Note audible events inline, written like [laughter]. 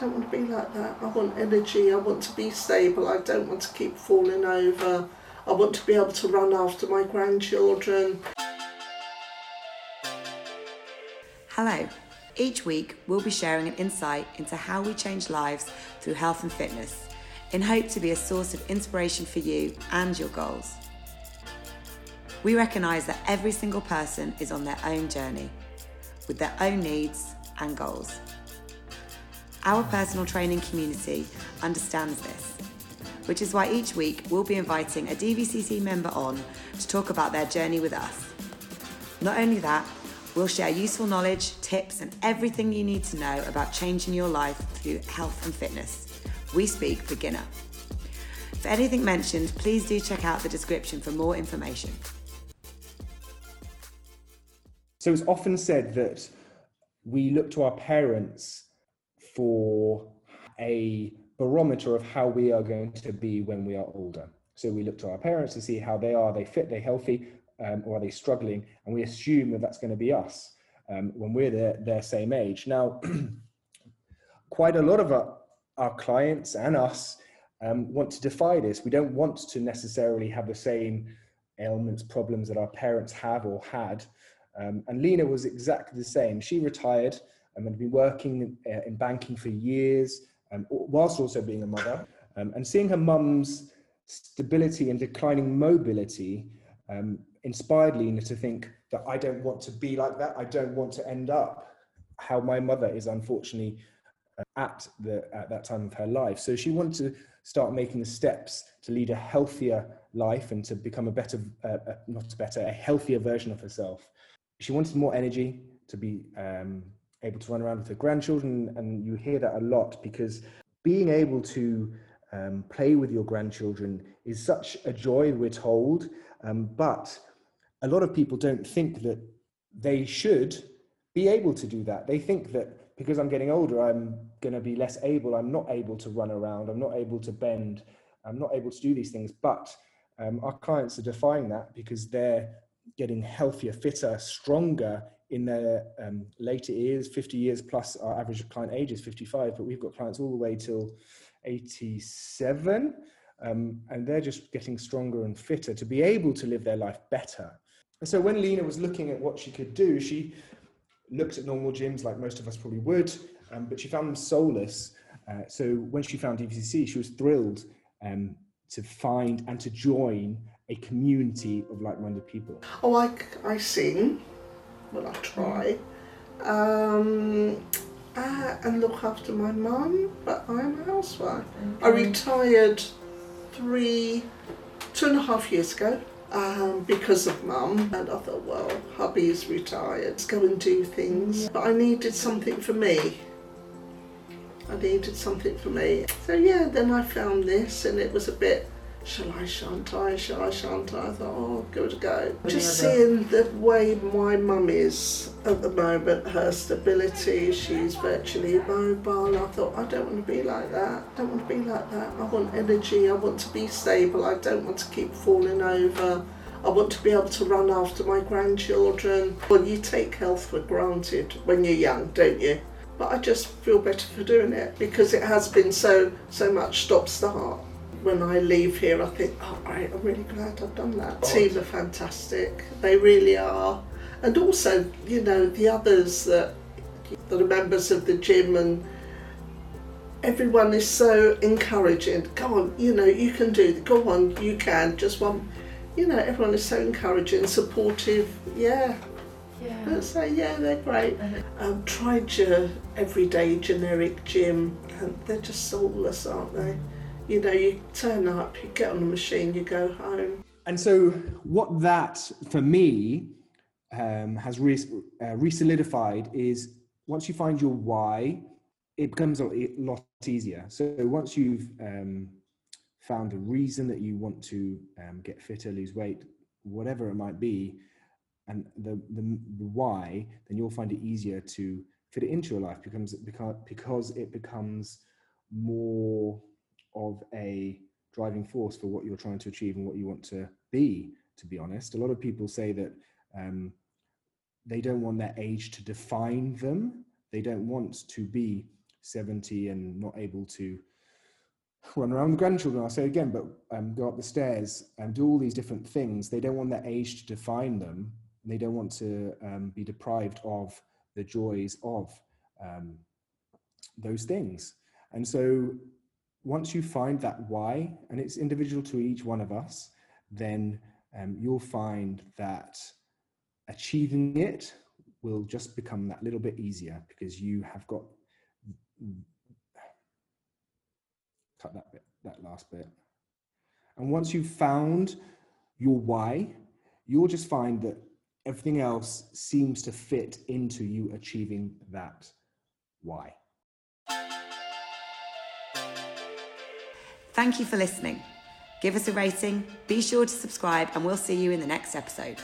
I don't want to be like that. I want energy. I want to be stable. I don't want to keep falling over. I want to be able to run after my grandchildren. Hello. Each week, we'll be sharing an insight into how we change lives through health and fitness, in hope to be a source of inspiration for you and your goals. We recognise that every single person is on their own journey, with their own needs and goals. Our personal training community understands this, which is why each week we'll be inviting a DVCC member on to talk about their journey with us. Not only that, we'll share useful knowledge, tips, and everything you need to know about changing your life through health and fitness. We speak beginner. For anything mentioned, please do check out the description for more information. So it's often said that we look to our parents for a barometer of how we are going to be when we are older. So we look to our parents to see how they are, they fit, they healthy, um, or are they struggling? And we assume that that's going to be us um, when we're their, their same age. Now, [clears throat] quite a lot of our, our clients and us um, want to defy this. We don't want to necessarily have the same ailments, problems that our parents have or had. Um, and Lena was exactly the same. She retired um, and had been working uh, in banking for years, um, whilst also being a mother. Um, and seeing her mum's stability and declining mobility um, inspired Lena to think that I don't want to be like that. I don't want to end up how my mother is unfortunately uh, at the at that time of her life. So she wanted to start making the steps to lead a healthier life and to become a better, uh, uh not better, a healthier version of herself she wanted more energy to be um, able to run around with her grandchildren, and you hear that a lot because being able to um, play with your grandchildren is such a joy, we're told, um, but a lot of people don't think that they should be able to do that. They think that because I'm getting older, I'm going to be less able, I'm not able to run around, I'm not able to bend, I'm not able to do these things. But um, our clients are defying that because they're getting healthier, fitter, stronger in their um, later years, 50 years plus our average client age is 55, but we've got clients all the way till 87. Um, and they're just getting stronger and fitter to be able to live their life better. And so when Lena was looking at what she could do, she looked at normal gyms like most of us probably would, um, but she found them soulless. Uh, so when she found DVCC, she was thrilled um, to find and to join a community of like-minded people? Oh, I, I sing. Well, I try. Um, uh, and look after my mum, but I'm a housewife. Okay. I retired three, two and a half years ago um, because of mum. And I thought, well, hubby's retired, let's go and do things. But I needed something for me. I needed something for me. So yeah, then I found this and it was a bit shall I, shan't I, shall I, shan't I? I thought, oh, give it a go. Just seeing the way my mum is at the moment, her stability, she's virtually mobile. I thought, I don't want to be like that. I don't want to be like that. I want energy. I want to be stable. I don't want to keep falling over. I want to be able to run after my grandchildren. Well, you take health for granted when you're young, don't you? But I just feel better for doing it because it has been so so much stop start when I leave here, I think, oh, great, I'm really glad I've done that. Oh, Team are fantastic. They really are. And also, you know, the others that, that are members of the gym and everyone is so encouraging. Go on, you know, you can do it. Go on, you can. Just one, you know, everyone is so encouraging, supportive. Yeah. Yeah. Let's say, yeah, they're great. Um, tried your everyday generic gym, and they're just soulless, aren't they? You know, you turn up, you get on the machine, you go home. And so, what that for me um, has re, uh, re-solidified is once you find your why, it becomes a lot easier. So once you've um, found a reason that you want to um, get fitter, lose weight, whatever it might be, and the, the, the why, then you'll find it easier to fit it into your life becomes because because it becomes more of a driving force for what you're trying to achieve and what you want to be to be honest a lot of people say that um, they don't want their age to define them they don't want to be 70 and not able to run around with grandchildren. I'll say again, but um, go up the stairs and do all these different things. They don't want their age to define them. They don't want to um, be deprived of the joys of um, those things. And so once you find that why, and it's individual to each one of us, then um, you'll find that achieving it will just become that little bit easier because you have got cut that bit, that last bit. And once you've found your why, you'll just find that everything else seems to fit into you achieving that why. Thank you for listening. Give us a rating, be sure to subscribe, and we'll see you in the next episode.